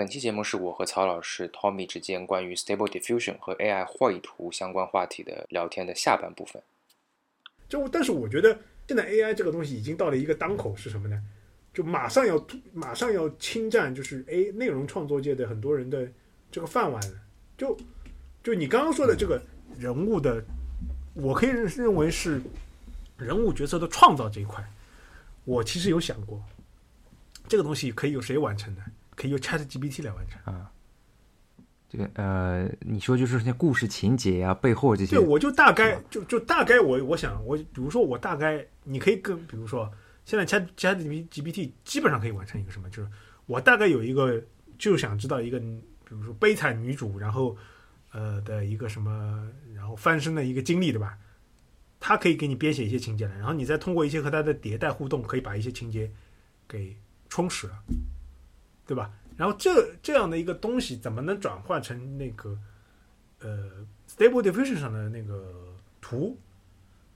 本期节目是我和曹老师 Tommy 之间关于 Stable Diffusion 和 AI 绘图相关话题的聊天的下半部分。就但是我觉得现在 AI 这个东西已经到了一个当口，是什么呢？就马上要马上要侵占，就是 A 内容创作界的很多人的这个饭碗。就就你刚刚说的这个人物的，我可以认认为是人物角色的创造这一块，我其实有想过，这个东西可以由谁完成呢？可以用 Chat GPT 来完成啊。这个呃，你说就是那故事情节啊，背后这些，对，我就大概就就大概我我想我，比如说我大概你可以跟，比如说现在 Chat Chat GPT 基本上可以完成一个什么，就是我大概有一个就想知道一个，比如说悲惨女主，然后呃的一个什么，然后翻身的一个经历，对吧？它可以给你编写一些情节来，然后你再通过一些和它的迭代互动，可以把一些情节给充实了。对吧？然后这这样的一个东西怎么能转换成那个呃 Stable Diffusion 上的那个图？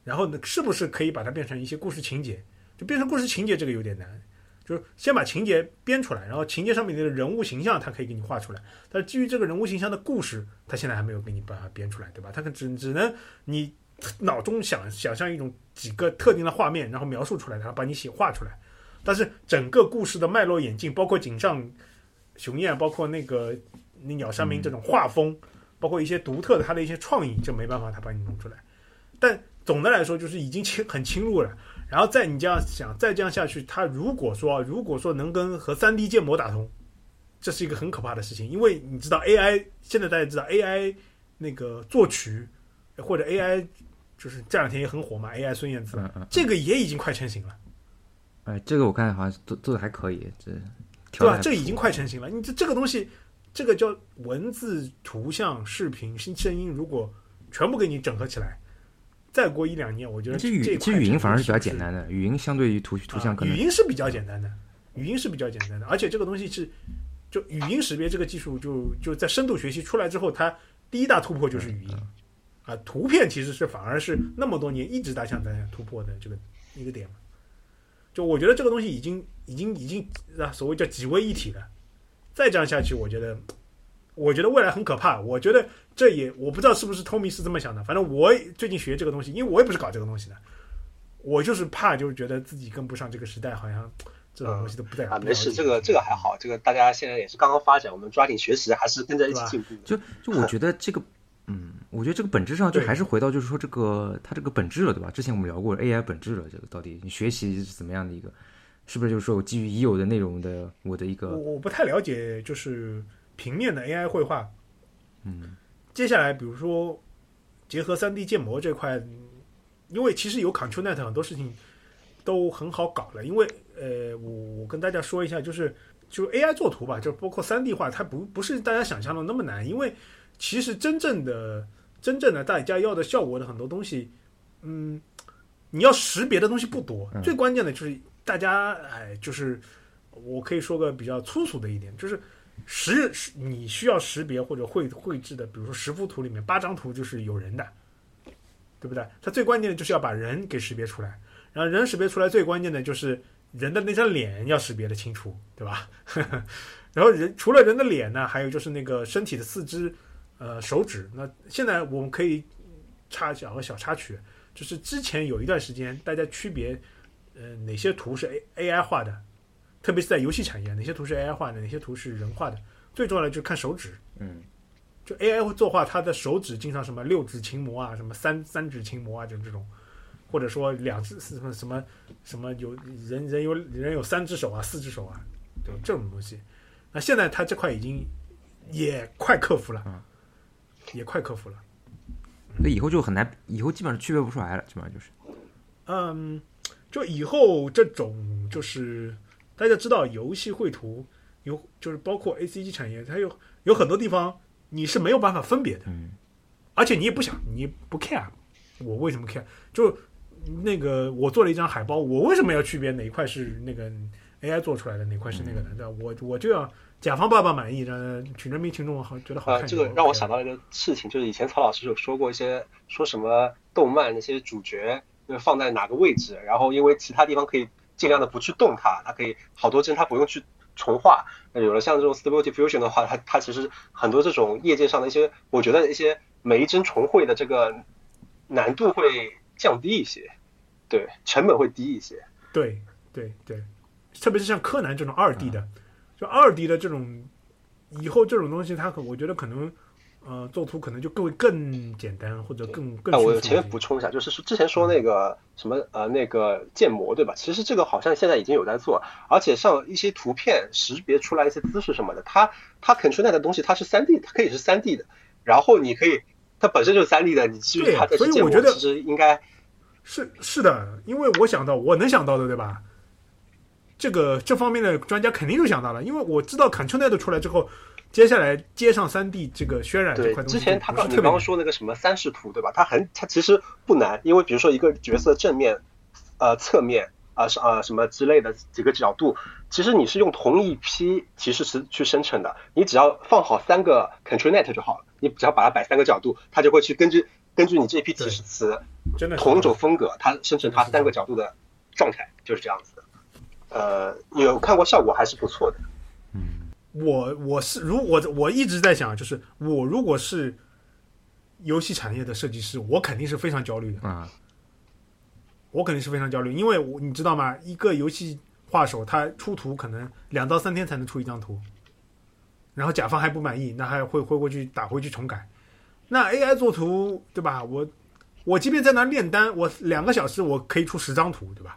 然后呢，是不是可以把它变成一些故事情节？就变成故事情节这个有点难，就是先把情节编出来，然后情节上面的人物形象它可以给你画出来，但是基于这个人物形象的故事，它现在还没有给你把它编出来，对吧？它可只只能你脑中想想象一种几个特定的画面，然后描述出来，然后把你写画出来。但是整个故事的脉络演进，包括井上雄彦，包括那个那鸟山明这种画风，包括一些独特的他的一些创意，就没办法他把你弄出来。但总的来说，就是已经侵很侵入了。然后再你这样想，再这样下去，他如果说如果说能跟和三 D 建模打通，这是一个很可怕的事情。因为你知道 AI 现在大家知道 AI 那个作曲或者 AI 就是这两天也很火嘛，AI 孙燕姿，这个也已经快成型了。哎，这个我看好像做做的还可以，这对吧？这已经快成型了。你这这个东西，这个叫文字、图像、视频、声声音，如果全部给你整合起来，再过一两年，我觉得这语其实语音反而是比较简单的。语音相对于图图像，可能语音是比较简单的，语音是比较简单的。而且这个东西是，就语音识别这个技术，就就在深度学习出来之后，它第一大突破就是语音啊。图片其实是反而是那么多年一直在向在突破的这个一个点嘛。就我觉得这个东西已经已经已经啊，所谓叫几位一体了。再这样下去，我觉得，我觉得未来很可怕。我觉得这也我不知道是不是 Tommy 是这么想的。反正我最近学这个东西，因为我也不是搞这个东西的，我就是怕，就是觉得自己跟不上这个时代，好像这种东西都不在啊。没事，这个这个还好，这个大家现在也是刚刚发展，我们抓紧学习，还是跟着一起进步。就就我觉得这个。嗯，我觉得这个本质上就还是回到，就是说这个它这个本质了，对吧？之前我们聊过 AI 本质了，这个到底你学习是怎么样的一个，是不是就是说我基于已有的内容的我的一个？我我不太了解，就是平面的 AI 绘画。嗯，接下来比如说结合三 D 建模这块，因为其实有 ControlNet 很多事情都很好搞了。因为呃，我我跟大家说一下，就是就 AI 作图吧，就包括三 D 画，它不不是大家想象的那么难，因为。其实真正的、真正的大家要的效果的很多东西，嗯，你要识别的东西不多。最关键的就是大家，哎，就是我可以说个比较粗俗的一点，就是识你需要识别或者绘绘制的，比如说十幅图里面八张图就是有人的，对不对？它最关键的就是要把人给识别出来，然后人识别出来最关键的就是人的那张脸要识别的清楚，对吧？然后人除了人的脸呢，还有就是那个身体的四肢。呃，手指。那现在我们可以插小个小插曲，就是之前有一段时间，大家区别呃哪些图是 A A I 画的，特别是在游戏产业，哪些图是 A I 画的，哪些图是人画的。最重要的就是看手指。嗯，就 A I 会作画，它的手指经常什么六指琴魔啊，什么三三指琴魔啊，就这种，或者说两只什么什么什么有人人有人有三只手啊，四只手啊，对这种东西。那现在它这块已经也快克服了。也快克服了，那以后就很难，以后基本上区别不出来了，基本上就是，嗯，就以后这种就是大家知道，游戏绘图有就是包括 A C G 产业，它有有很多地方你是没有办法分别的，嗯，而且你也不想，你不 care，我为什么 care？就那个我做了一张海报，我为什么要区别哪一块是那个 A I 做出来的，哪块是那个的？对吧？我我就要。甲方爸爸满意，让群人民群众好觉得好看。啊，这个让我想到一个事情，就是以前曹老师有说过一些，说什么动漫那些主角要放在哪个位置，然后因为其他地方可以尽量的不去动它，它可以好多帧它不用去重画，有了像这种 Stability Fusion 的话，它它其实很多这种业界上的一些，我觉得一些每一帧重绘的这个难度会降低一些，对，成本会低一些。对对对，特别是像柯南这种二 D 的，就二 D 的这种，以后这种东西，它可我觉得可能。呃，作图可能就更更简单，或者更更。我前面补充一下，就是说之前说那个什么呃那个建模对吧？其实这个好像现在已经有在做，而且像一些图片识别出来一些姿势什么的，它它 Control 的东西它是三 D，它可以是三 D 的，然后你可以它本身就是三 D 的，你其实它在建模其实应该是是的，因为我想到我能想到的对吧？这个这方面的专家肯定就想到了，因为我知道 Control 出来之后。接下来接上三 D 这个渲染这块东西，之前他刚你刚刚说那个什么三视图对吧？它很它其实不难，因为比如说一个角色正面、呃侧面啊是啊什么之类的几个角度，其实你是用同一批提示词去生成的，你只要放好三个 ControlNet 就好了，你只要把它摆三个角度，它就会去根据根据你这批提示词，真的同一种风格，它生成它三个角度的状态就是这样子的。呃，有看过效果还是不错的。嗯我我是如我我一直在想，就是我如果是游戏产业的设计师，我肯定是非常焦虑的啊！我肯定是非常焦虑，因为我你知道吗？一个游戏画手他出图可能两到三天才能出一张图，然后甲方还不满意，那还会回过去打回去重改。那 AI 做图对吧？我我即便在那炼丹，我两个小时我可以出十张图对吧？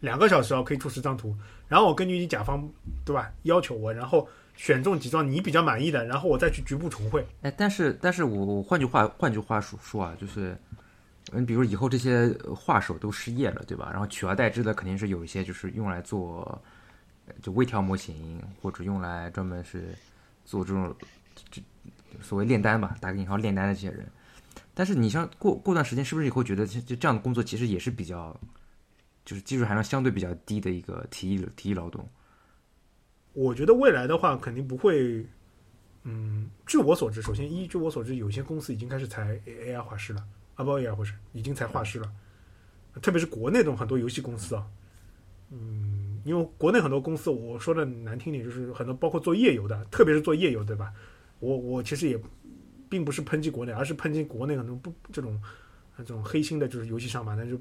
两个小时啊可以出十张图，然后我根据你甲方对吧要求我，然后。选中几张你比较满意的，然后我再去局部重绘。哎，但是，但是我我换句话换句话说说啊，就是，你比如以后这些画手都失业了，对吧？然后取而代之的肯定是有一些就是用来做就微调模型，或者用来专门是做这种这所谓炼丹吧，打个引号炼丹的这些人。但是你像过过段时间，是不是以后觉得就这样的工作其实也是比较，就是技术含量相对比较低的一个体力体力劳动？我觉得未来的话肯定不会，嗯，据我所知，首先一，据我所知，有些公司已经开始裁 AI 画师了，啊不，AI 画师已经裁画师了，特别是国内这种很多游戏公司啊，嗯，因为国内很多公司，我说的难听点，就是很多包括做页游的，特别是做页游，对吧？我我其实也并不是抨击国内，而是抨击国内很多不这种这种黑心的，就是游戏商嘛，那就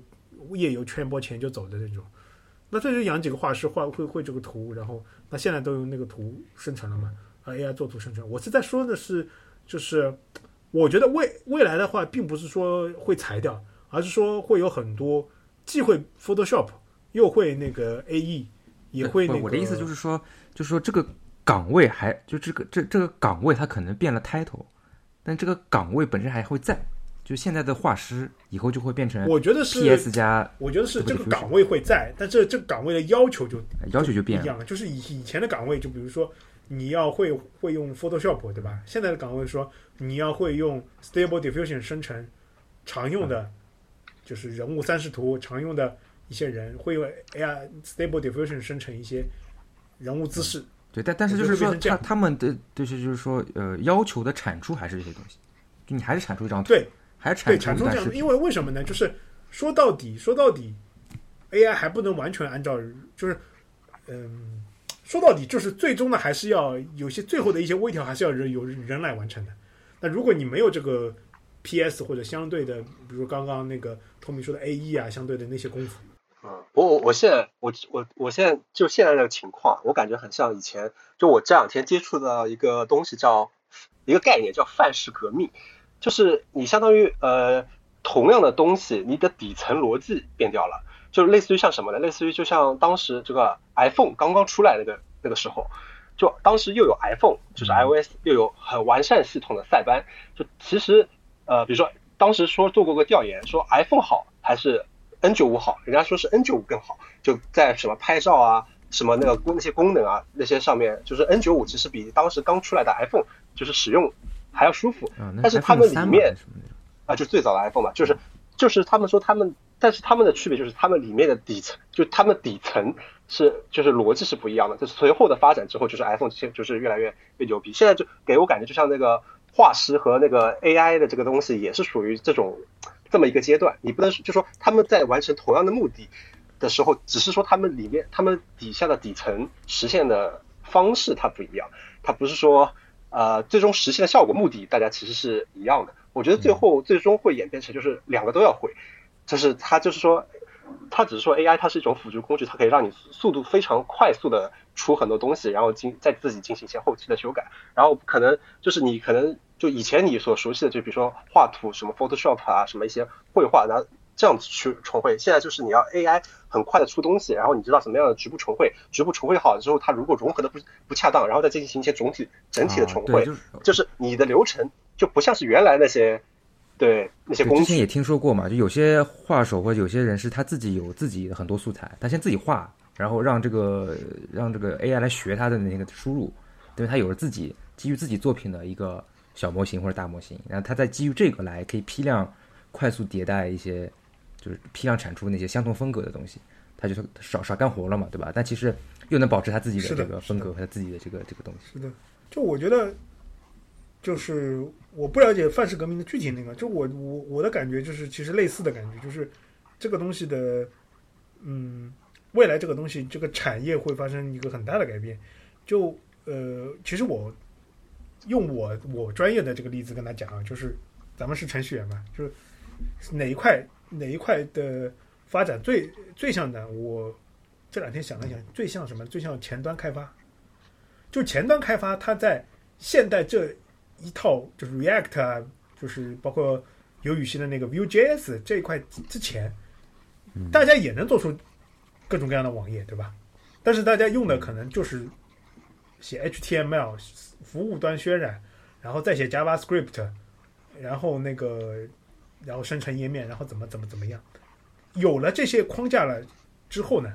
页游圈波钱就走的那种。那这就养几个画师画会会这个图，然后那现在都用那个图生成了嘛？啊，AI 做图生成。我是在说的是，就是我觉得未未来的话，并不是说会裁掉，而是说会有很多既会 Photoshop 又会那个 AE，也会那个。我的意思就是说，就是说这个岗位还就这个这这个岗位它可能变了 title，但这个岗位本身还会在。就现在的画师以后就会变成，我觉得是 PS 加，我觉得是这个岗位会在，但这这个岗位的要求就要求就变了。就是以以前的岗位，就比如说你要会会用 Photoshop，对吧？现在的岗位说你要会用 Stable Diffusion 生成常用的，就是人物三视图常用的一些人，会用 AI Stable Diffusion 生成一些人物姿势。对，但但是就是说他他们的就是就是说呃要求的产出还是这些东西，就你还是产出一张图。对。还对产出这样，因为为什么呢？就是说到底，说到底，AI 还不能完全按照，就是嗯，说到底，就是最终呢，还是要有些最后的一些微调，还是要人有人来完成的。那如果你没有这个 PS 或者相对的，比如刚刚那个透明说的 AE 啊，相对的那些功夫，嗯，我我我现在我我我现在就现在这个情况，我感觉很像以前，就我这两天接触到一个东西，叫一个概念，叫范式革命。就是你相当于呃同样的东西，你的底层逻辑变掉了，就类似于像什么呢？类似于就像当时这个 iPhone 刚刚出来那个那个时候，就当时又有 iPhone，就是 iOS 又有很完善系统的塞班，就其实呃比如说当时说做过个调研，说 iPhone 好还是 N 九五好，人家说是 N 九五更好，就在什么拍照啊，什么那个功那些功能啊那些上面，就是 N 九五其实比当时刚出来的 iPhone 就是使用。还要舒服，但是他们里面啊，就最早的 iPhone 嘛，就是就是他们说他们，但是他们的区别就是他们里面的底层，就他们底层是就是逻辑是不一样的。就随后的发展之后，就是 iPhone 现就是越来越越牛逼。现在就给我感觉就像那个画师和那个 AI 的这个东西也是属于这种这么一个阶段。你不能就说他们在完成同样的目的的时候，只是说他们里面他们底下的底层实现的方式它不一样，它不是说呃最终实现的效果目的大家其实是一样的。我觉得最后最终会演变成就是两个都要会，就是它就是说。它只是说 AI 它是一种辅助工具，它可以让你速度非常快速的出很多东西，然后进再自己进行一些后期的修改，然后可能就是你可能就以前你所熟悉的，就比如说画图什么 Photoshop 啊，什么一些绘画，然后这样子去重绘。现在就是你要 AI 很快的出东西，然后你知道什么样的局部重绘，局部重绘好了之后，它如果融合的不不恰当，然后再进行一些总体整体的重绘，就是你的流程就不像是原来那些。对那些工之前也听说过嘛，就有些画手或者有些人是他自己有自己的很多素材，他先自己画，然后让这个让这个 AI 来学他的那个输入，因为他有了自己基于自己作品的一个小模型或者大模型，然后他再基于这个来可以批量快速迭代一些，就是批量产出那些相同风格的东西，他就少少干活了嘛，对吧？但其实又能保持他自己的这个风格和他自己的这个这个东西。是的，就我觉得。就是我不了解范式革命的具体那个，就我我我的感觉就是其实类似的感觉，就是这个东西的，嗯，未来这个东西这个产业会发生一个很大的改变。就呃，其实我用我我专业的这个例子跟他讲啊，就是咱们是程序员嘛，就是哪一块哪一块的发展最最像的，我这两天想了想，最像什么？最像前端开发。就前端开发，它在现代这。一套就是 React 啊，就是包括有语系的那个 Vue.js 这一块之前，大家也能做出各种各样的网页，对吧？但是大家用的可能就是写 HTML 服务端渲染，然后再写 JavaScript，然后那个然后生成页面，然后怎么怎么怎么样。有了这些框架了之后呢，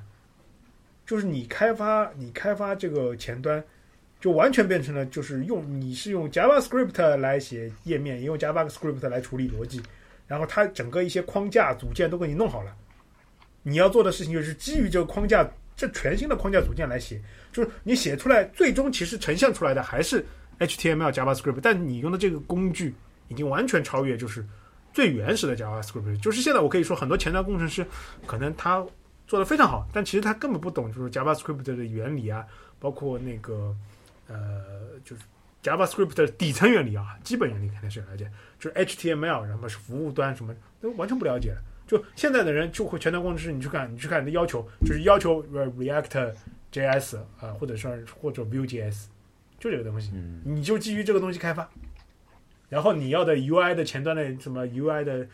就是你开发你开发这个前端。就完全变成了，就是用你是用 JavaScript 来写页面，也用 JavaScript 来处理逻辑，然后它整个一些框架组件都给你弄好了。你要做的事情就是基于这个框架，这全新的框架组件来写，就是你写出来，最终其实呈现出来的还是 HTML、JavaScript，但你用的这个工具已经完全超越，就是最原始的 JavaScript。就是现在我可以说，很多前端工程师可能他做的非常好，但其实他根本不懂，就是 JavaScript 的原理啊，包括那个。呃，就是 JavaScript 的底层原理啊，基本原理肯定是了解，就是 HTML，然后是服务端什么都完全不了解了。就现在的人就会前端工程师，你去看，你去看你的要求，就是要求 React JS 啊，或者说或者 Vue.js，就这个东西，你就基于这个东西开发。然后你要的 UI 的前端的什么 UI 的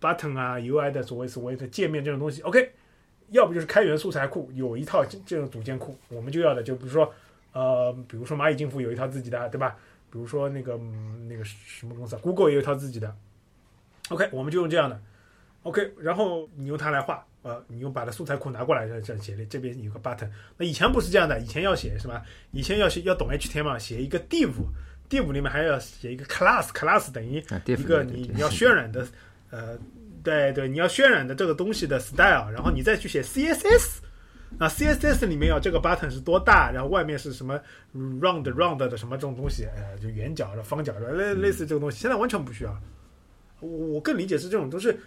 button 啊，UI 的所谓所谓的界面这种东西，OK，要不就是开源素材库，有一套这种组件库，我们就要的就比如说。呃，比如说蚂蚁金服有一套自己的，对吧？比如说那个那个什么公司，Google 也有一套自己的。OK，我们就用这样的。OK，然后你用它来画，呃，你用把它素材库拿过来这样写的，这边有个 button。那以前不是这样的，以前要写是吧？以前要写要懂 HTML，写一个 div div，div 里面还要写一个 class，class 等于一个你你要渲染的，呃，对对，你要渲染的这个东西的 style，然后你再去写 CSS。啊 CSS 里面要这个 button 是多大，然后外面是什么 round round 的什么这种东西，呃，就圆角的、方角的，类类似这个东西，现在完全不需要。我我更理解是这种都是，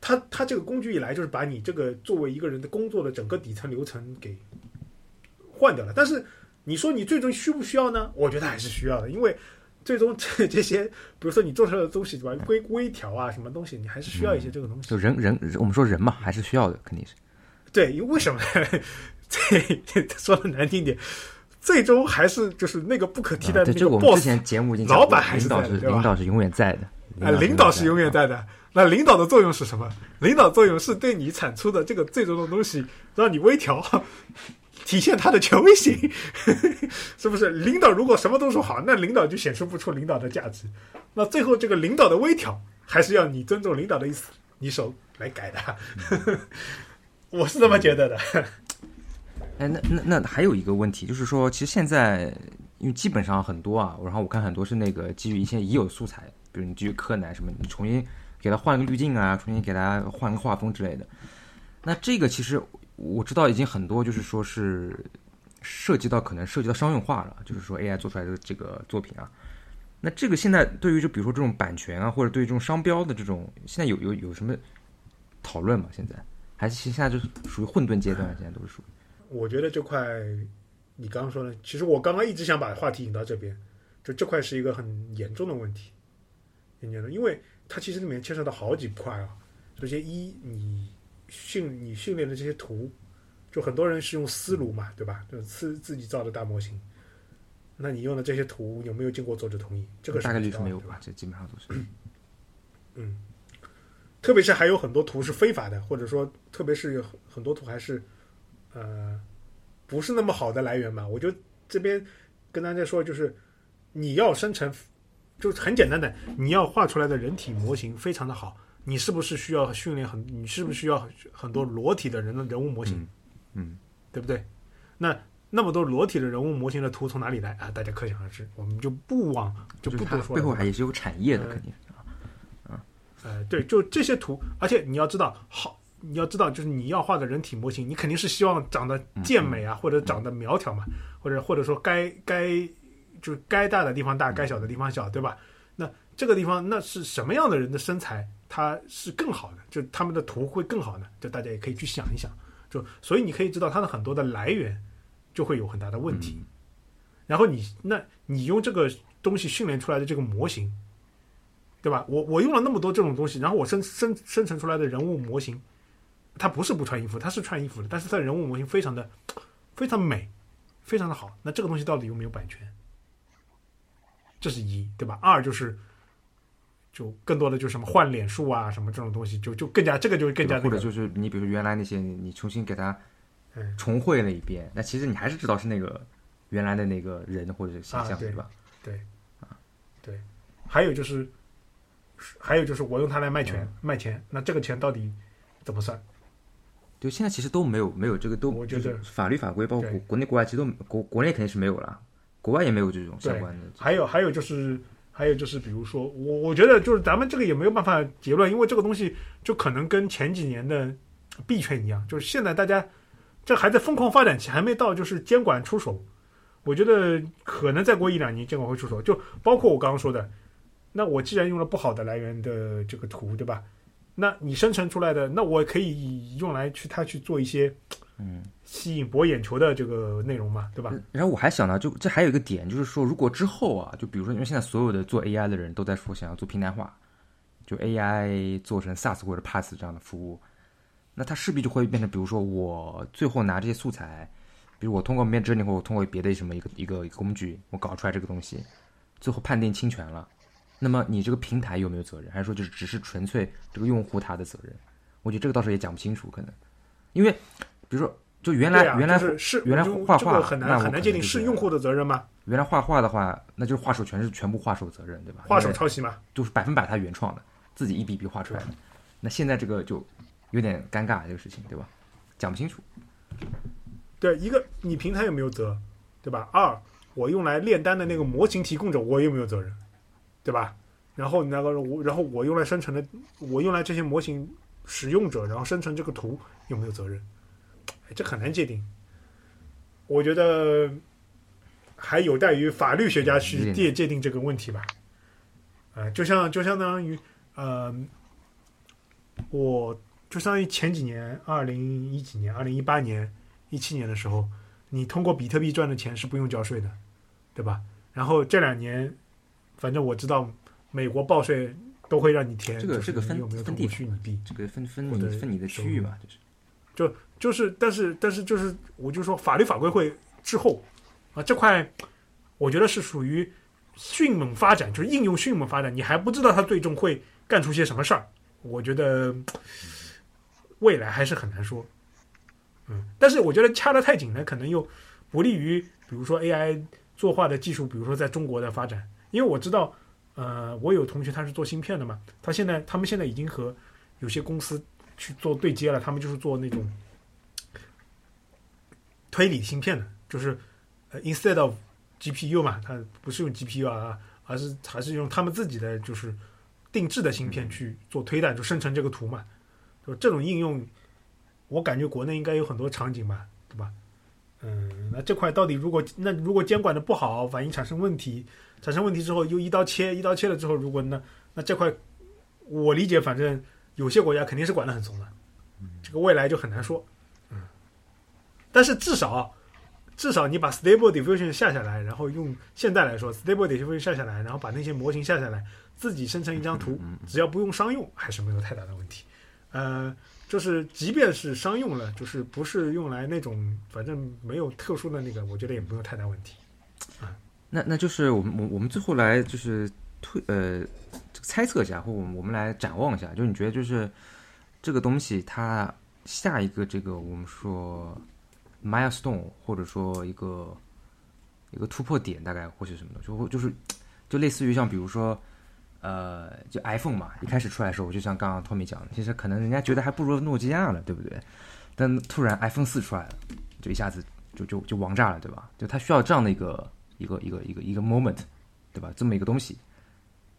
它它这个工具一来就是把你这个作为一个人的工作的整个底层流程给换掉了。但是你说你最终需不需要呢？我觉得还是需要的，因为最终这 这些，比如说你做出来的东西，对吧？微微调啊，什么东西，你还是需要一些这个东西。就人人，我们说人嘛，还是需要的，肯定是。对，因为为什么？这说的难听点，最终还是就是那个不可替代的那个 boss。之前节目已经老板还是在的，领导是永远在的。啊，领导是永远在的。那领导的作用是什么？领导作用是对你产出的这个最终的东西让你微调，体现他的权威性，是不是？领导如果什么都说好，那领导就显示不出领导的价值。那最后这个领导的微调，还是要你尊重领导的意思，你手来改的。我是这么觉得的。哎，那那那还有一个问题，就是说，其实现在因为基本上很多啊，然后我看很多是那个基于一些已有素材，比如你基于柯南什么，你重新给他换个滤镜啊，重新给他换个画风之类的。那这个其实我知道已经很多，就是说是涉及到可能涉及到商用化了，就是说 AI 做出来的这个作品啊。那这个现在对于就比如说这种版权啊，或者对于这种商标的这种，现在有有有什么讨论吗？现在？还是现在就是属于混沌阶段，现在都是属于。我觉得这块你刚刚说的，其实我刚刚一直想把话题引到这边，就这块是一个很严重的问题，很严重，因为它其实里面牵涉到好几块啊。首先一，你训你训练的这些图，就很多人是用思路嘛，对吧？就是自自己造的大模型，那你用的这些图有没有经过作者同意？这个大概率是没有吧，这基本上都是。嗯，特别是还有很多图是非法的，或者说，特别是有很很多图还是呃不是那么好的来源嘛。我就这边跟大家说，就是你要生成，就很简单的，你要画出来的人体模型非常的好，你是不是需要训练很？你是不是需要很多裸体的人的人物模型？嗯，对不对？那那么多裸体的人物模型的图从哪里来啊？大家可想而知，我们就不往就不多说了。背后还是有产业的，嗯肯定啊。呃，对，就这些图，而且你要知道，好，你要知道，就是你要画的人体模型，你肯定是希望长得健美啊，或者长得苗条嘛，或者或者说该该就是该大的地方大，该小的地方小，对吧？那这个地方那是什么样的人的身材，它是更好的，就他们的图会更好呢？就大家也可以去想一想，就所以你可以知道它的很多的来源就会有很大的问题，然后你那你用这个东西训练出来的这个模型。对吧？我我用了那么多这种东西，然后我生生生成出来的人物模型，它不是不穿衣服，它是穿衣服的，但是它的人物模型非常的非常美，非常的好。那这个东西到底有没有版权？这是一，对吧？二就是就更多的就是什么换脸术啊，什么这种东西，就就更加这个就更加、那个、或者就是你比如原来那些你你重新给它嗯重绘了一遍，那其实你还是知道是那个原来的那个人或者是形象，啊对对啊？对，还有就是还有就是我用它来卖嗯钱、卖钱，那这个钱到底怎么算？对，现在其实都没有没有这个都，我觉得就是法律法规，包括国国内国外，其实都国国内肯定是没有了，国外也没有这种相关的。还有还有就是还有就是，比如说我我觉得就是咱们这个也没有办法结论，因为这个东西就可能跟前几年的币圈一样，就是现在大家这还在疯狂发展期，还没到就是监管出手。我觉得可能再过一两年监管会出手，就包括我刚刚说的，那我既然用了不好的来源的这个图，对吧？那你生成出来的，那我可以用来去它去做一些嗯，吸引博眼球的这个内容嘛，对吧？然后我还想到，就这还有一个点，就是说，如果之后啊，就比如说，因为现在所有的做 AI 的人都在说想要做平台化，就 AI 做成 SaaS 或者 PaaS 这样的服务，那它势必就会变成，比如说我最后拿这些素材，比如我通过 Midjourney 或我通过别的什么一个一个一个工具，我搞出来这个东西，最后判定侵权了，那么你这个平台有没有责任？还是说就是只是纯粹这个用户他的责任？我觉得这个倒是也讲不清楚，可能，因为比如说，就原来、啊原来就是是原来画画这个很难很难界定是用户的责任吗？原来画画的话，那就是画手全是全部画手责任，对吧？画手抄袭嘛？就是百分百他原创的，自己一笔一笔画出来的。那现在这个就有点尴尬，这个事情，对吧？讲不清楚。对，一个你平台有没有责，对吧？二，我用来炼丹的那个模型提供者，我有没有责任，对吧？然后那个我，然后我用来生成的，我用来这些模型使用者，然后生成这个图有没有责任？哎，这很难界定。我觉得还有待于法律学家去界界定这个问题吧。呃，就像就相当于呃，我就相当于前几年，二零一几年，二零一八年、一七年的时候，你通过比特币赚的钱是不用交税的，对吧？然后这两年，反正我知道美国报税都会让你填，就是这个这个分你有没有通分地方过虚拟币，这个分分你分你的区域嘛，就是就就是，但是但是就是，我就说法律法规会滞后啊，这块我觉得是属于迅猛发展，就是应用迅猛发展，你还不知道它最终会干出些什么事儿。我觉得未来还是很难说。嗯，但是我觉得掐得太紧呢，可能又不利于，比如说 AI 作画的技术，比如说在中国的发展。因为我知道，呃，我有同学他是做芯片的嘛，他现在他们现在已经和有些公司去做对接了，他们就是做那种推理芯片的，就是呃 instead of GPU 嘛，它不是用 GPU 啊，而是还是用他们自己的就是定制的芯片去做推断，就生成这个图嘛。就这种应用，我感觉国内应该有很多场景吧，对吧？嗯，那这块到底如果那如果监管的不好，万一产生问题，产生问题之后又一刀切，一刀切了之后，如果那那这块，我理解反正有些国家肯定是管得很松的，这个未来就很难说。嗯，但是至少至少你把 Stable Diffusion 下下来，然后用现在来说，Stable Diffusion 下下来，然后把那些模型下下来，自己生成一张图，只要不用商用，还是没有太大的问题。呃，就是即便是商用了，就是不是用来那种，反正没有特殊的那个，我觉得也没有太大问题。啊那那就是我们我我们最后来就是推呃这个猜测一下，或我们我们来展望一下，就你觉得就是这个东西它下一个这个我们说 milestone 或者说一个一个突破点大概会是什么的？就会就是就类似于像比如说呃就 iPhone 嘛，一开始出来的时候，我就像刚刚 Tommy 讲的，其实可能人家觉得还不如诺基亚呢，对不对？但突然 iPhone 四出来了，就一下子就就就王炸了，对吧？就它需要这样的一个。一个一个一个一个 moment，对吧？这么一个东西，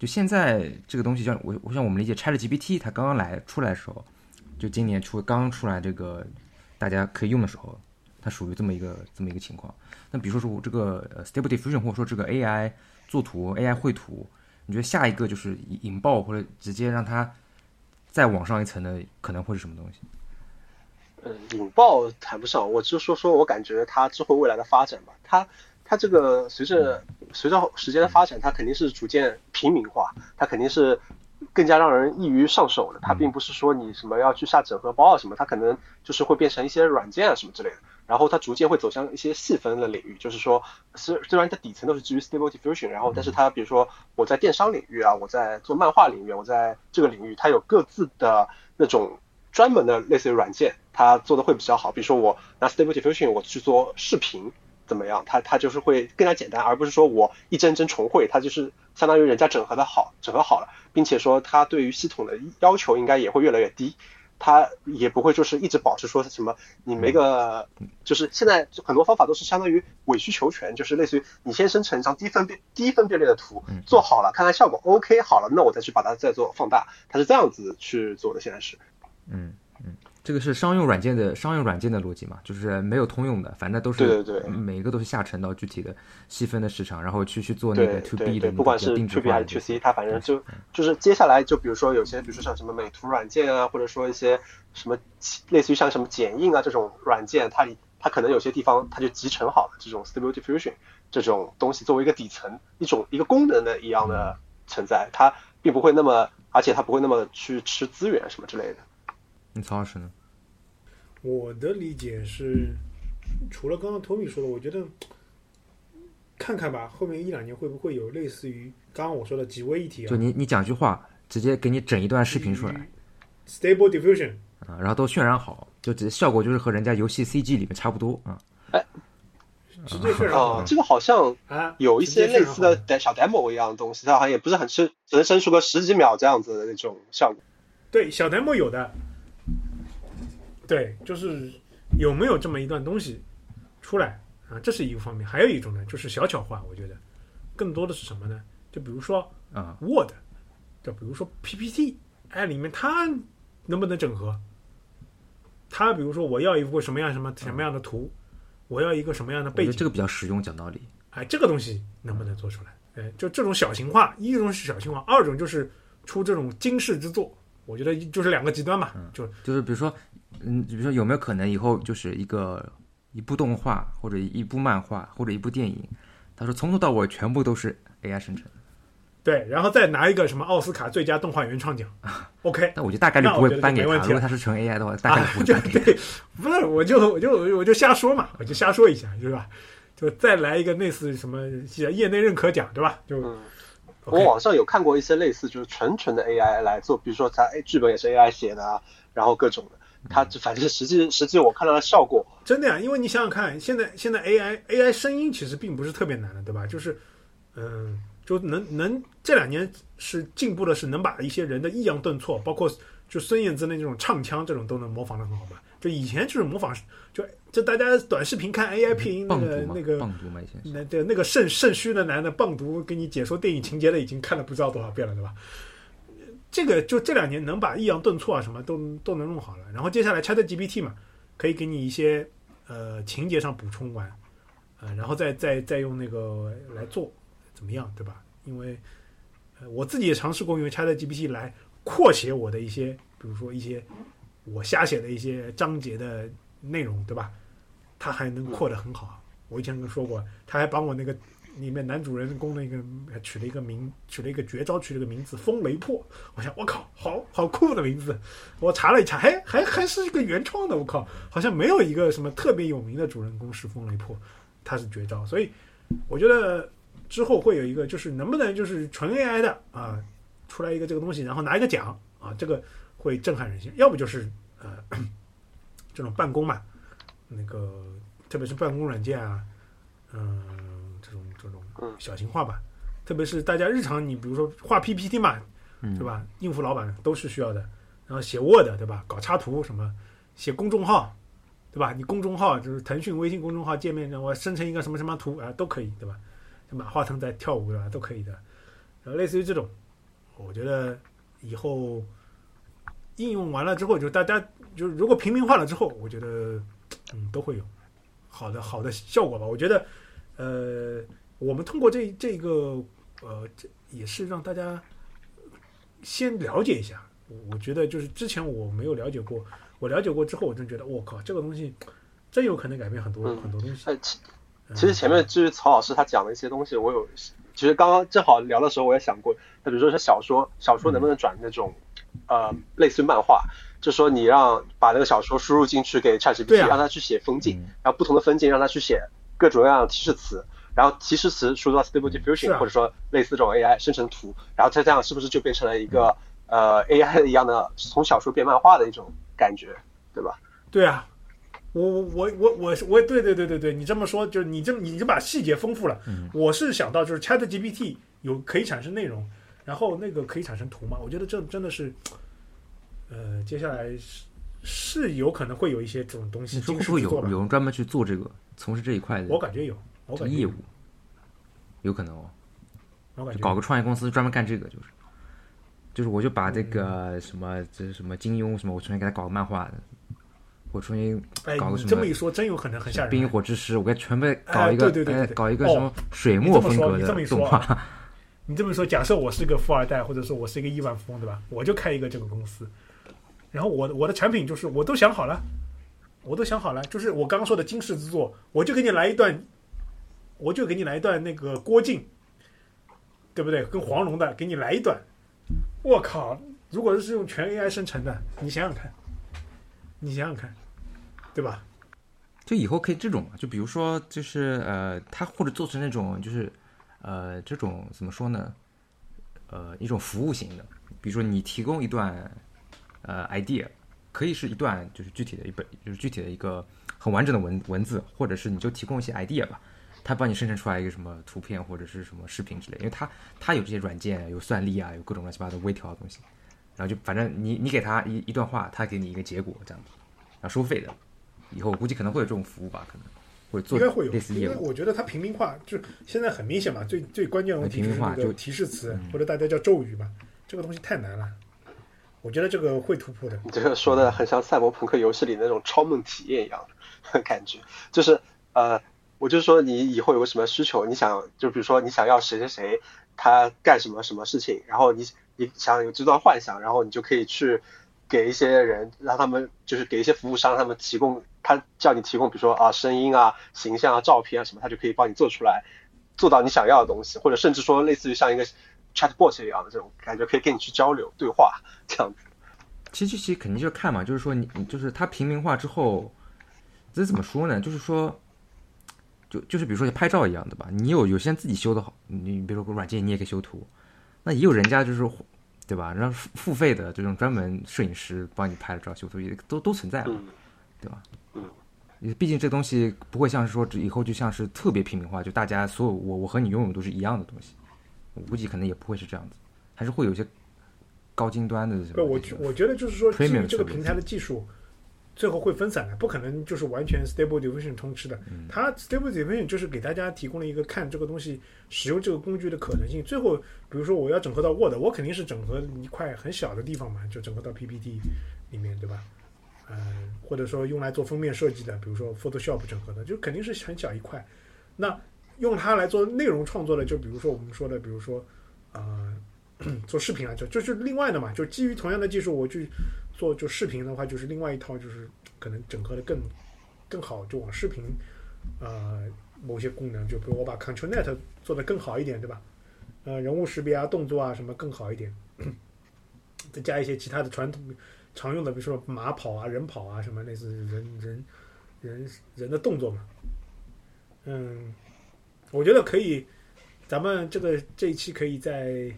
就现在这个东西，像我我想我们理解，ChatGPT 它刚刚来出来的时候，就今年出刚出来这个大家可以用的时候，它属于这么一个这么一个情况。那比如说说我这个 Stable Diffusion 或者说这个 AI 作图 AI 绘图，你觉得下一个就是引爆或者直接让它再往上一层的可能会是什么东西？嗯，引爆谈不上，我就说说我感觉它之后未来的发展吧，它。它这个随着随着时间的发展，它肯定是逐渐平民化，它肯定是更加让人易于上手的。它并不是说你什么要去下整合包啊什么，它可能就是会变成一些软件啊什么之类的。然后它逐渐会走向一些细分的领域，就是说，虽虽然它底层都是基于 Stable Diffusion，然后但是它比如说我在电商领域啊，我在做漫画领域，我在这个领域，它有各自的那种专门的类似于软件，它做的会比较好。比如说我拿 Stable Diffusion 我去做视频。怎么样？它它就是会更加简单，而不是说我一帧帧重绘，它就是相当于人家整合的好，整合好了，并且说它对于系统的要求应该也会越来越低，它也不会就是一直保持说什么你没个，就是现在很多方法都是相当于委曲求全，就是类似于你先生成一张低分辨低分辨率的图，做好了，看看效果 OK 好了，那我再去把它再做放大，它是这样子去做的，现在是，嗯嗯。这个是商用软件的商用软件的逻辑嘛，就是没有通用的，反正都是对对对，每一个都是下沉到具体的细分的市场，然后去去做那个 to B 的，不管是 to B 还是 to C，它反正就就是接下来就比如说有些，比如说像什么美图软件啊，或者说一些什么类似于像什么剪映啊这种软件，它它可能有些地方它就集成好了这种 Stable Diffusion 这种东西作为一个底层一种一个功能的一样的存在，它并不会那么，而且它不会那么去吃资源什么之类的。你曹老师呢？我的理解是，除了刚刚托米说的，我觉得看看吧，后面一两年会不会有类似于刚刚我说的几位一体啊？就你你讲句话，直接给你整一段视频出来，Stable Diffusion 啊，然后都渲染好，就直接效果就是和人家游戏 CG 里面差不多啊。哎，直接渲染好，这个好像啊有一些类似的小 demo 一样的东西，它好像也不是很深，只能伸出个十几秒这样子的那种效果。对，小 demo 有的。对，就是有没有这么一段东西出来啊？这是一个方面，还有一种呢，就是小巧化。我觉得更多的是什么呢？就比如说啊，Word，就比如说 PPT，哎，里面它能不能整合？它比如说我要一幅什么样什么什么样的图，我要一个什么样的背景？这个比较实用，讲道理。哎，这个东西能不能做出来？哎，就这种小型化，一种是小型化，二种就是出这种惊世之作。我觉得就是两个极端嘛，就就是比如说。嗯，比如说有没有可能以后就是一个一部动画或者一部漫画或者一部电影，他说从头到尾全部都是 AI 生成，对，然后再拿一个什么奥斯卡最佳动画原创奖，OK，那我觉得大概率不会颁给他，如果他是纯 AI 的话，大概率不会 颁给他。不是，我就我就我就瞎说嘛，我就瞎说一下，对吧？就再来一个类似什么业内认可奖，对吧？就我网上有看过一些类似就是纯纯的 AI 来做，比如说他剧本也是 AI 写的啊，然后各种的。它反正实际实际我看到的效果真的呀，因为你想想看，现在现在 AI AI 声音其实并不是特别难的，对吧？就是，嗯，就能能这两年是进步的是能把一些人的抑扬顿挫，包括就孙燕姿的那种唱腔这种都能模仿的很好嘛。就以前就是模仿，就就大家短视频看 AI 配音那个那个那对那个肾肾虚的男的棒读给你解说电影情节的，已经看了不知道多少遍了，对吧？这个就这两年能把抑扬顿挫啊什么都都能弄好了，然后接下来 Chat GPT 嘛，可以给你一些呃情节上补充完，呃，然后再再再用那个来做怎么样，对吧？因为呃我自己也尝试过用 Chat GPT 来扩写我的一些，比如说一些我瞎写的一些章节的内容，对吧？他还能扩得很好。我以前跟说过，他还帮我那个里面男主人公那个取了一个名，取了一个绝招，取了个名字“风雷破”。我想，我靠，好好酷的名字！我查了一查，还还还是一个原创的。我靠，好像没有一个什么特别有名的主人公是风雷破，他是绝招。所以我觉得之后会有一个，就是能不能就是纯 AI 的啊，出来一个这个东西，然后拿一个奖啊，这个会震撼人心。要不就是呃这种办公嘛。那个，特别是办公软件啊，嗯，这种这种小型化吧。特别是大家日常，你比如说画 PPT 嘛，对吧？应付老板都是需要的。然后写 Word，对吧？搞插图什么，写公众号，对吧？你公众号就是腾讯微信公众号界面，我生成一个什么什么图啊，都可以，对吧？马化腾在跳舞，对吧？都可以的。然后类似于这种，我觉得以后应用完了之后，就大家就如果平民化了之后，我觉得。嗯，都会有好的好的效果吧？我觉得，呃，我们通过这这个，呃，这也是让大家先了解一下。我觉得就是之前我没有了解过，我了解过之后，我真觉得，我靠，这个东西真有可能改变很多很多东西。其其实前面至于曹老师他讲的一些东西，我有，其实刚刚正好聊的时候，我也想过，他比如说是小说，小说能不能转那种，呃，类似于漫画。就说你让把那个小说输入进去给 ChatGPT，让它去写风景，然后不同的风景让它去写各种各样的提示词，然后提示词输入到 Stable Diffusion，或者说类似这种 AI 生成图，然后它这样是不是就变成了一个呃 AI 一样的从小说变漫画的一种感觉，对吧？对啊，我我我我我对对对对对，你这么说就是你这你就把细节丰富了。我是想到就是 ChatGPT 有可以产生内容，然后那个可以产生图嘛？我觉得这真的是。呃，接下来是是有可能会有一些这种东西，会不会有有人专门去做这个，从事这一块的？我感觉有，我感觉业务有可能哦。我感觉搞个创业公司专门干这个，就是就是我就把这个什么这是什么金庸什么，我重新给他搞个漫画，我重新搞个什么？这么一说，真有可能很吓人。冰与火之师，我给全部搞一个，对对对，搞一个什么水墨风格的动画。你这么说，假设我是个富二代，或者说我是一个亿万富翁，对吧？我就开一个这个公司。然后我的我的产品就是我都想好了，我都想好了，就是我刚刚说的惊世之作，我就给你来一段，我就给你来一段那个郭靖，对不对？跟黄蓉的，给你来一段。我靠！如果是用全 AI 生成的，你想想看，你想想看，对吧？就以后可以这种嘛？就比如说，就是呃，他或者做成那种，就是呃，这种怎么说呢？呃，一种服务型的，比如说你提供一段。呃，idea 可以是一段，就是具体的一本，就是具体的一个很完整的文文字，或者是你就提供一些 idea 吧，它帮你生成出来一个什么图片或者是什么视频之类，因为它它有这些软件，有算力啊，有各种乱七八糟微调的东西，然后就反正你你给他一一段话，他给你一个结果这样子，然后收费的，以后估计可能会有这种服务吧，可能会做应该会有类似业务。我觉得它平民化就是现在很明显嘛，最最关键的问题就是那个提示词或者大家叫咒语嘛，这个东西太难了。我觉得这个会突破的。你这个说的很像赛博朋克游戏里那种超梦体验一样的 感觉，就是呃，我就说你以后有个什么需求，你想就比如说你想要谁谁谁他干什么什么事情，然后你你想有这段幻想，然后你就可以去给一些人，让他们就是给一些服务商，他们提供他叫你提供，比如说啊声音啊、形象啊、照片啊什么，他就可以帮你做出来，做到你想要的东西，或者甚至说类似于像一个。Chatbot 一样的这种感觉，可以跟你去交流对话这样子。其实其实肯定就是看嘛，就是说你就是它平民化之后，这怎么说呢？就是说，就就是比如说拍照一样的吧，你有有些人自己修的好，你比如说软件你也可以修图，那也有人家就是对吧？让付付费的这种专门摄影师帮你拍了照修图，也都都存在了，对吧？嗯。毕竟这东西不会像是说以后就像是特别平民化，就大家所有我我和你拥有都是一样的东西。我估计可能也不会是这样子，还是会有一些高精端的。不，我我觉得就是说，基于这个平台的技术，最后会分散的，不可能就是完全 Stable Diffusion 通吃的。它 Stable Diffusion 就是给大家提供了一个看这个东西使用这个工具的可能性。最后，比如说我要整合到 Word，我肯定是整合一块很小的地方嘛，就整合到 PPT 里面，对吧？嗯，或者说用来做封面设计的，比如说 Photoshop 整合的，就肯定是很小一块。那用它来做内容创作的，就比如说我们说的，比如说，呃，做视频啊，就就是另外的嘛，就基于同样的技术，我去做就视频的话，就是另外一套，就是可能整合的更更好，就往视频呃某些功能，就比如我把 ControlNet 做的更好一点，对吧？呃，人物识别啊、动作啊什么更好一点，再加一些其他的传统常用的，比如说马跑啊、人跑啊什么类似人人人人的动作嘛。嗯，我觉得可以，咱们这个这一期可以在，比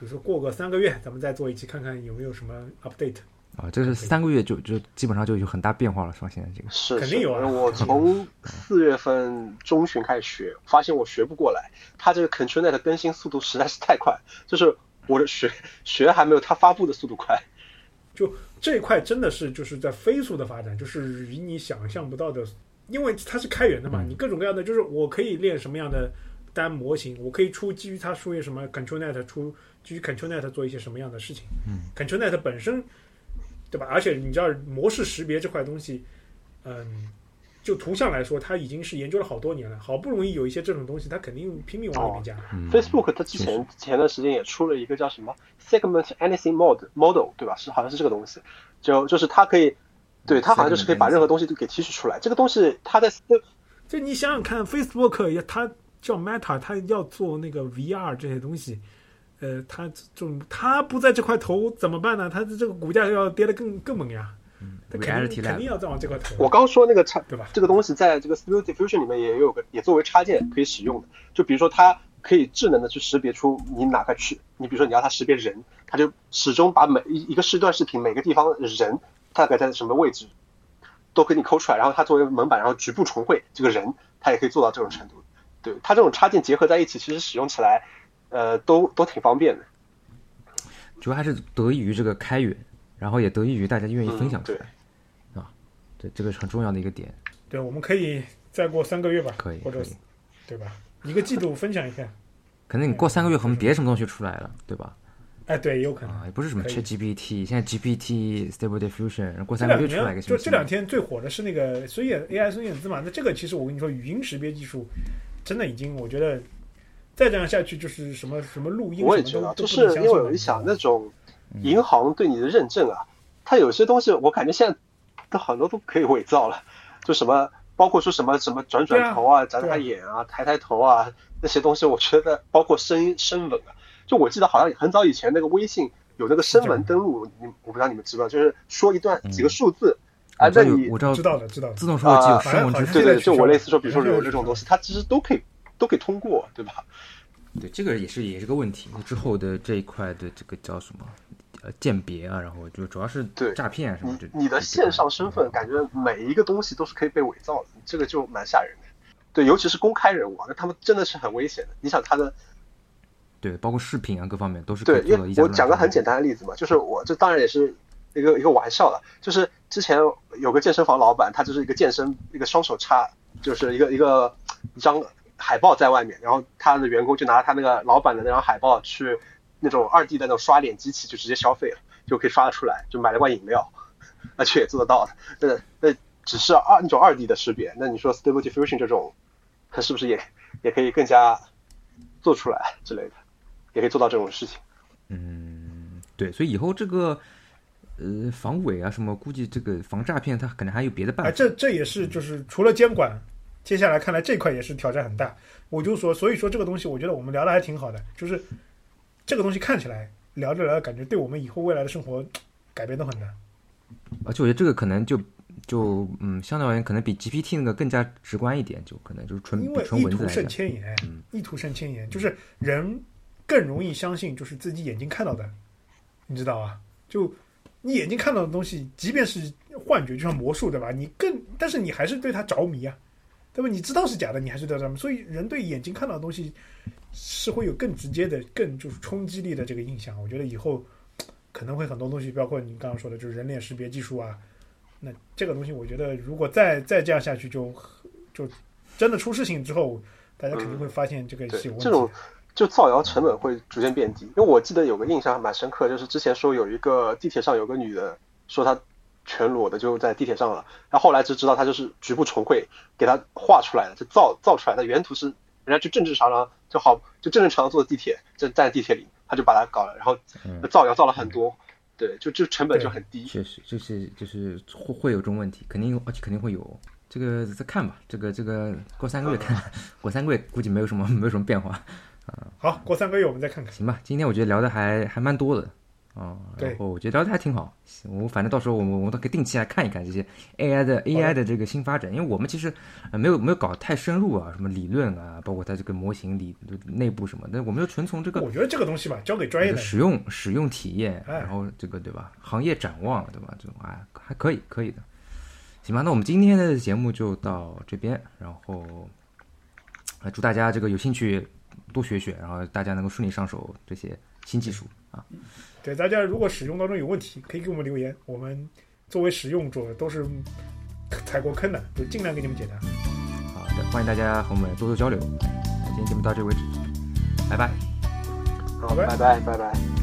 如说过个三个月，咱们再做一期，看看有没有什么 update。啊，这是三个月就就基本上就有很大变化了，是吧？现在这个是肯定有啊我 从四月份中旬开始学，发现我学不过来，它这个 ControlNet 更新速度实在是太快，就是我的学学还没有它发布的速度快。就这一块真的是就是在飞速的发展，就是以你想象不到的，因为它是开源的嘛，你各种各样的，就是我可以练什么样的单模型，我可以出基于它输入什么 ControlNet 出基于 ControlNet 做一些什么样的事情。嗯，ControlNet 本身，对吧？而且你知道模式识别这块东西，嗯，就图像来说，它已经是研究了好多年了，好不容易有一些这种东西，它肯定拼命往里面加。嗯 Facebook 它之前前段时间也出了一个叫什么 Segment Anything Mode Model，对吧？是好像是这个东西，就就是它可以，对它好像就是可以把任何东西都给提取出来。这个东西它在就你想想看，Facebook 也它叫 Meta，它要做那个 VR 这些东西，呃，它这种它不在这块投怎么办呢？它的这个股价要跌得更更猛呀，它肯定肯定要再往这块投。我刚说那个插对吧？这个东西在这个 Stable Diffusion 里面也有个也作为插件可以使用的。就比如说它可以智能的去识别出你哪块区，你比如说你要它识别人，它就始终把每一一个视段视频每个地方人大概在什么位置都给你抠出来，然后它作为门板，然后局部重绘这个人，它也可以做到这种程度。对它这种插件结合在一起，其实使用起来呃都都挺方便的。主要还是得益于这个开源，然后也得益于大家愿意分享出嗯来，啊，对，这个是很重要的一个点。对，我们可以再过三个月吧，可以，或者。对吧？一个季度分享一下。可能你过三个月，可能别的什么东西出来了，对吧？哎，对，也有可能。啊，也不是什么 ChatGPT，现在 GPT、Stable Diffusion，过三个月出来一个就这两天最火的是那个孙燕 AI 孙燕姿嘛，那这个其实我跟你说，语音识别技术真的已经，我觉得再这样下去就是什么什么录音我也觉得，就是因为我一想，那种银行对你的认证啊，它有些东西我感觉现在都很多都可以伪造了，就什么包括说什么什么转转头啊、眨眨眼啊、抬抬头啊那些东西，我觉得包括声音声纹啊，就我记得好像很早以前那个微信有那个声纹登录，你我不知道你们知不知道，就是说一段几个数字，啊，那你我知道知道的知道的。自动说机有啊声纹支付好像现在对对，就我类似说，比如说好像有这种东西，它其实都可以都可以通过，对吧？对，这个也是也是个问题。之后的这一块的这个叫什么？呃，鉴别啊，然后就主要是对诈骗啊什么的。你你的线上身份，感觉每一个东西都是可以被伪造的，这个就蛮吓人的。对，尤其是公开人物啊，那他们真的是很危险的。你想他的对，包括视频啊各方面都是可对，因为我讲个很简单的例子嘛，就是我这当然也是一个一个玩笑了，就是之前有个健身房老板，他就是一个健身一个双手插，就是一个一个一张海报在外面，然后他的员工就拿他那个老板的那张海报去那种二 D 的那种刷脸机器就直接消费了，就可以刷得出来，就买了罐饮料，而且也做得到的。那那只是二那种二 D 的识别，那你说 Stable Diffusion 这种，它是不是也也可以更加做出来之类的，也可以做到这种事情？嗯，对，所以以后这个呃防伪啊什么，估计这个防诈骗它可能还有别的办哎，法。这这也是就是除了监管，接下来看来这块也是挑战很大。我就说，所以说这个东西，我觉得我们聊的还挺好的，就是这个东西看起来聊着聊着，感觉对我们以后未来的生活改变都很大。而且我觉得这个可能就就嗯，相对而言可能比 GPT 那个更加直观一点，就可能就是纯因为纯意图胜。千言，嗯意图胜千言，就是人更容易相信就是自己眼睛看到的，你知道吧？就你眼睛看到的东西，即便是幻觉，就像魔术，对吧？你更，但是你还是对它着迷啊，对吧？你知道是假的，你还是对它着迷，所以人对眼睛看到的东西是会有更直接的、更就是冲击力的这个印象。我觉得以后可能会很多东西，包括你刚刚说的，就是人脸识别技术啊，那这个东西，我觉得如果再再这样下去就，就真的出事情之后，大家肯定会发现这个对是有问题这种。就造谣成本会逐渐变低。因为我记得有个印象还蛮深刻，就是之前说有一个地铁上有个女的说她全裸的就在地铁上了，然后后来就知道他就是局部重绘给他画出来的，就造造出来的原图是人家就正正常常就好就正正常常坐的地铁，就站在地铁里，他就把它搞了，然后嗯造谣造了很多，对，就就成本就很低。确实，就是就是会会有这种问题，肯定而且肯定会有。这个再看吧，这个这个过三个月看，过三个月估计没有什么没有什么变化。好，过三个月我们再看看。行吧，今天我觉得聊的还还蛮多的，哦，然后我觉得聊的还挺好。我反正到时候我们我们都可以定期来看一看这些 AI 的 AI 的这个新发展，因为我们其实呃没有没有搞太深入啊，什么理论啊，包括它这个模型里内部什么的，我们就纯从这个我觉得这个东西吧，交给专业的。使用使用体验，哎然后这个对吧？行业展望对吧？这种哎还可以可以的，行吧？那我们今天的节目就到这边，然后呃祝大家这个有兴趣多学学，然后大家能够顺利上手这些新技术啊。对大家如果使用当中有问题，可以给我们留言，我们作为使用者都是踩过坑的，就尽量给你们解答。好的，欢迎大家和我们多多交流。那今天节目到这为止，拜拜。好，拜拜拜拜拜。